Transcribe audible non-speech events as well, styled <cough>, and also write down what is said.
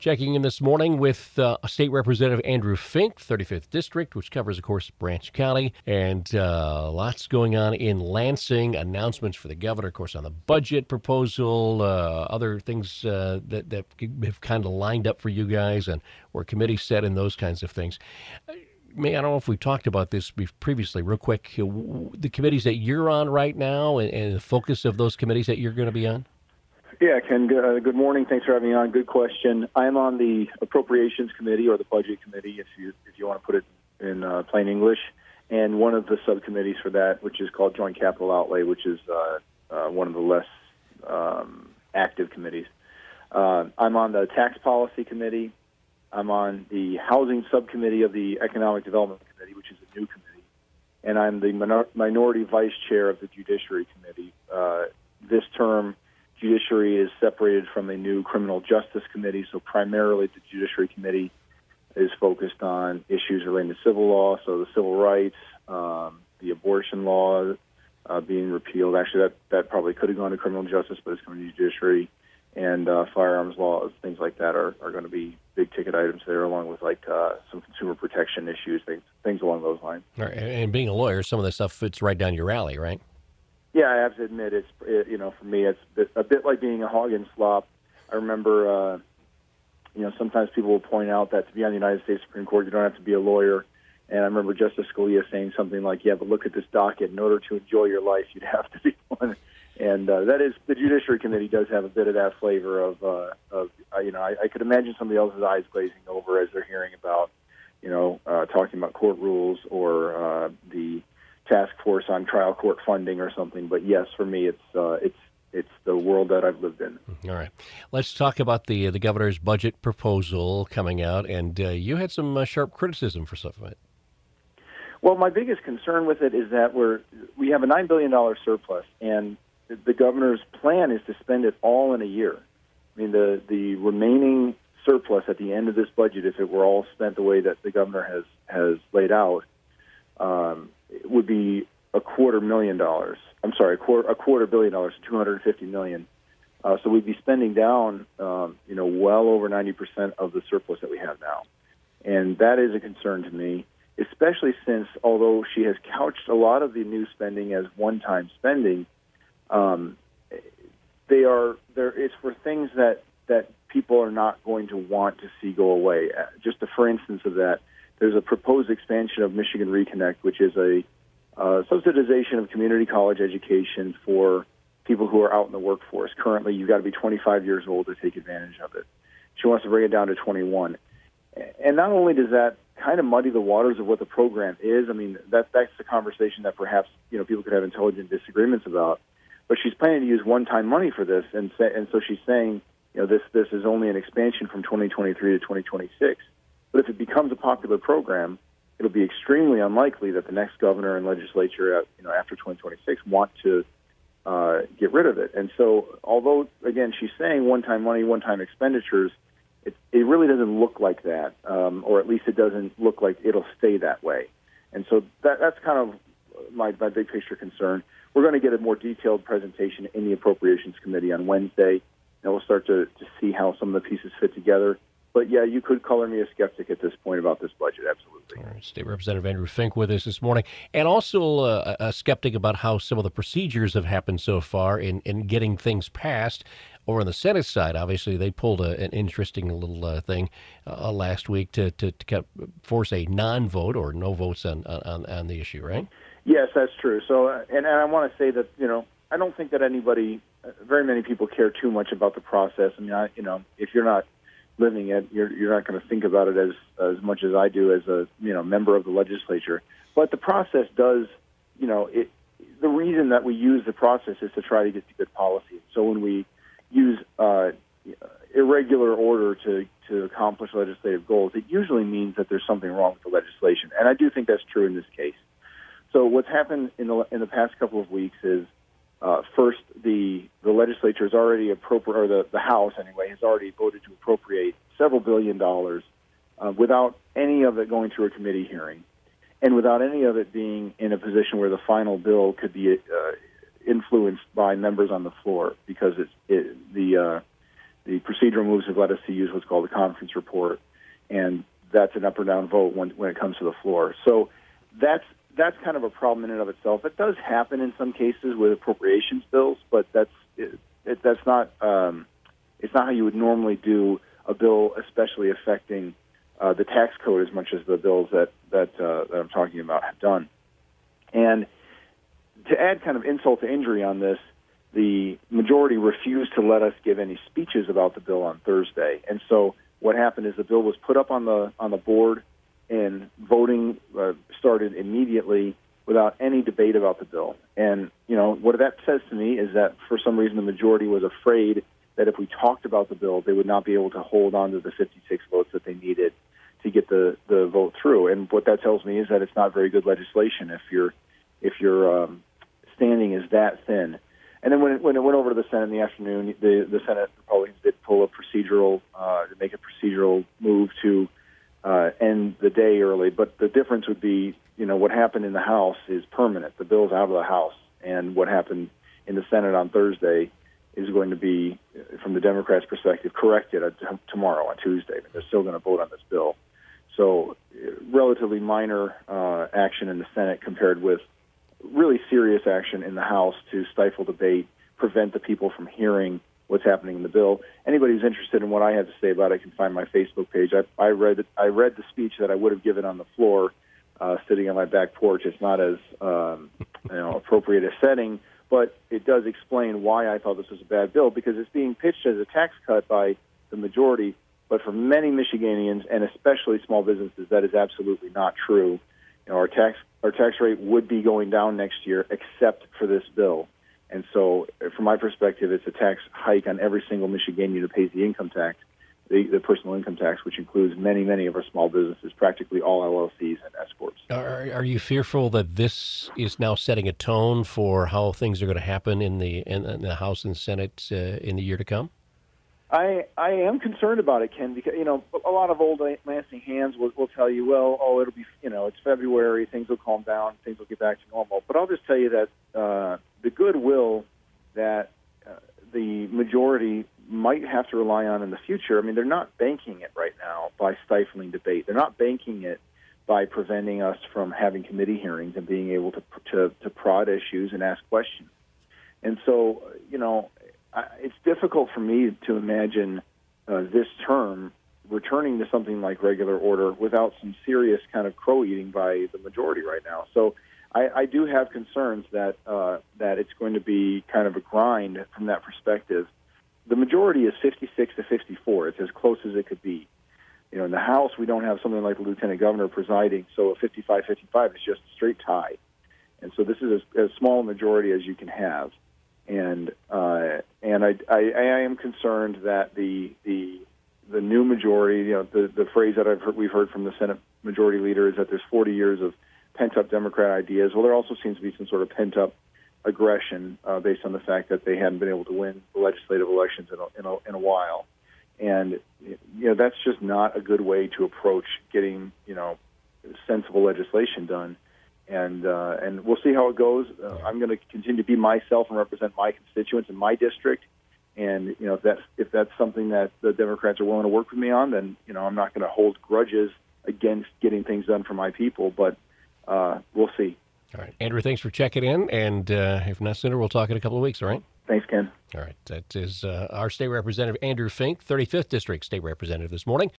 Checking in this morning with uh, State Representative Andrew Fink, 35th District, which covers, of course, Branch County, and uh, lots going on in Lansing. Announcements for the governor, of course, on the budget proposal, uh, other things uh, that, that have kind of lined up for you guys, and where committees set and those kinds of things. May I don't know if we've talked about this previously, real quick. The committees that you're on right now, and, and the focus of those committees that you're going to be on. Yeah, Ken, uh, good morning. Thanks for having me on. Good question. I'm on the Appropriations Committee or the Budget Committee, if you if you want to put it in uh, plain English, and one of the subcommittees for that, which is called Joint Capital Outlay, which is uh, uh, one of the less um, active committees. Uh, I'm on the Tax Policy Committee. I'm on the Housing Subcommittee of the Economic Development Committee, which is a new committee, and I'm the minor- Minority Vice Chair of the Judiciary Committee. Uh, this term Judiciary is separated from a new Criminal Justice Committee, so primarily the Judiciary Committee is focused on issues relating to civil law, so the civil rights, um, the abortion law uh, being repealed. Actually, that, that probably could have gone to criminal justice, but it's coming to judiciary. And uh, firearms laws, things like that, are, are going to be big ticket items there, along with like uh, some consumer protection issues, things things along those lines. Right. And being a lawyer, some of this stuff fits right down your alley, right? Yeah, I have to admit, it's it, you know, for me, it's a bit, like being a hog and slop. I remember, uh, you know, sometimes people will point out that to be on the United States Supreme Court, you don't have to be a lawyer. And I remember Justice Scalia saying something like, "Yeah, but look at this docket. In order to enjoy your life, you'd have to be <laughs> one." And uh, that is the Judiciary Committee does have a bit of that flavor of, uh, of uh, you know, I, I could imagine somebody else's eyes glazing over as they're hearing about, you know, uh, talking about court rules or uh, the task force on trial court funding or something. But yes, for me, it's uh, it's it's the world that I've lived in. All right, let's talk about the the governor's budget proposal coming out, and uh, you had some uh, sharp criticism for some of it. Well, my biggest concern with it is that we're we have a nine billion dollar surplus, and the governor's plan is to spend it all in a year. I mean, the the remaining surplus at the end of this budget, if it were all spent the way that the governor has has laid out, um, would be a quarter million dollars. I'm sorry, a quarter, a quarter billion dollars, 250 million. Uh, so we'd be spending down, um, you know, well over 90% of the surplus that we have now, and that is a concern to me, especially since although she has couched a lot of the new spending as one-time spending, um, they are there. It's for things that that people are not going to want to see go away. Uh, just a for instance of that, there's a proposed expansion of Michigan Reconnect, which is a uh, subsidization of community college education for people who are out in the workforce. Currently, you've got to be 25 years old to take advantage of it. She wants to bring it down to 21. And not only does that kind of muddy the waters of what the program is, I mean, that, that's the conversation that perhaps you know people could have intelligent disagreements about. But she's planning to use one-time money for this, and say, and so she's saying, you know, this this is only an expansion from 2023 to 2026. But if it becomes a popular program, it'll be extremely unlikely that the next governor and legislature, uh, you know, after 2026, want to uh, get rid of it. And so, although again she's saying one-time money, one-time expenditures, it, it really doesn't look like that, um, or at least it doesn't look like it'll stay that way. And so that, that's kind of my, my big picture concern. We're going to get a more detailed presentation in the Appropriations Committee on Wednesday, and we'll start to, to see how some of the pieces fit together but yeah, you could color me a skeptic at this point about this budget. Absolutely. Right, State Representative Andrew Fink with us this morning, and also uh, a skeptic about how some of the procedures have happened so far in, in getting things passed. Over on the Senate side, obviously, they pulled a, an interesting little uh, thing uh, last week to, to, to, force a non-vote or no votes on, on, on the issue, right? Yes, that's true. So, uh, and, and I want to say that you know I don't think that anybody, uh, very many people care too much about the process. I mean, I, you know, if you're not living it, you're you're not going to think about it as as much as I do as a you know member of the legislature. But the process does, you know, it. The reason that we use the process is to try to get to good policy. So when we use uh, irregular order to to accomplish legislative goals, it usually means that there's something wrong with the legislation, and I do think that's true in this case. So what's happened in the in the past couple of weeks is uh, first, the the legislature has already appropriate, or the, the House anyway, has already voted to appropriate several billion dollars uh, without any of it going through a committee hearing, and without any of it being in a position where the final bill could be uh, influenced by members on the floor, because it's it, the uh, the procedural moves have led us to use what's called a conference report, and that's an up or down vote when when it comes to the floor. So that's that's kind of a problem in and of itself. It does happen in some cases with appropriations bills, but that's it, it, that's not um, it's not how you would normally do a bill, especially affecting uh, the tax code as much as the bills that that, uh, that I'm talking about have done. And to add kind of insult to injury on this, the majority refused to let us give any speeches about the bill on Thursday. And so what happened is the bill was put up on the on the board, and voting uh, started immediately without any debate about the bill. And you know what that says to me is that for some reason the majority was afraid that if we talked about the bill, they would not be able to hold on to the 56 votes that they needed to get the the vote through. And what that tells me is that it's not very good legislation if your if your um, standing is that thin. And then when it, when it went over to the Senate in the afternoon, the the Senate Republicans did pull a procedural uh, to make a procedural move to uh, end the day early. But the difference would be, you know, what happened in the House is permanent. The bill's out of the House, and what happened in the Senate on Thursday is going to be, from the Democrats' perspective, corrected tomorrow on Tuesday. They're still going to vote on this bill. So, relatively minor uh, action in the Senate compared with really serious action in the House to stifle debate, prevent the people from hearing what's happening in the bill. Anybody who's interested in what I have to say about it can find my Facebook page. I, I read I read the speech that I would have given on the floor, uh, sitting on my back porch. It's not as um, you know appropriate a setting, but it does explain why I thought this was a bad bill because it's being pitched as a tax cut by the majority. But for many Michiganians and especially small businesses, that is absolutely not true. You know, our tax our tax rate would be going down next year, except for this bill. And so, from my perspective, it's a tax hike on every single Michiganian who pays the income tax, the, the personal income tax, which includes many, many of our small businesses, practically all LLCs and S corps. Are, are you fearful that this is now setting a tone for how things are going to happen in the in, in the House and Senate uh, in the year to come? I I am concerned about it, Ken, because you know a lot of old Lansing hands will, will tell you, well, oh, it'll be you know it's February, things will calm down, things will get back to normal. But I'll just tell you that uh, the goodwill that uh, the majority might have to rely on in the future. I mean, they're not banking it right now by stifling debate. They're not banking it by preventing us from having committee hearings and being able to to, to prod issues and ask questions. And so, you know, it's difficult for me to imagine uh, this term returning to something like regular order without some serious kind of crow eating by the majority right now. So I, I do have concerns that uh, that it's going to be kind of a grind from that perspective. The majority is 56 to 54. It's as close as it could be. You know, in the House, we don't have something like the lieutenant governor presiding, so a 55-55 is just a straight tie. And so this is as, as small a majority as you can have and uh, and I, I, I am concerned that the the the new majority, you know, the the phrase that I've heard, we've heard from the Senate Majority Leader is that there's 40 years of pent up Democrat ideas. Well, there also seems to be some sort of pent up aggression uh, based on the fact that they hadn't been able to win the legislative elections in a, in a, in a while, and you know that's just not a good way to approach getting you know sensible legislation done and uh, and we'll see how it goes. Uh, I'm going to continue to be myself and represent my constituents in my district. And you know, if that's if that's something that the Democrats are willing to work with me on, then you know, I'm not going to hold grudges against getting things done for my people. But uh, we'll see. All right, Andrew. Thanks for checking in, and uh, if not sooner, we'll talk in a couple of weeks. All right. Thanks, Ken. All right. That is uh, our state representative Andrew Fink, 35th District State Representative this morning.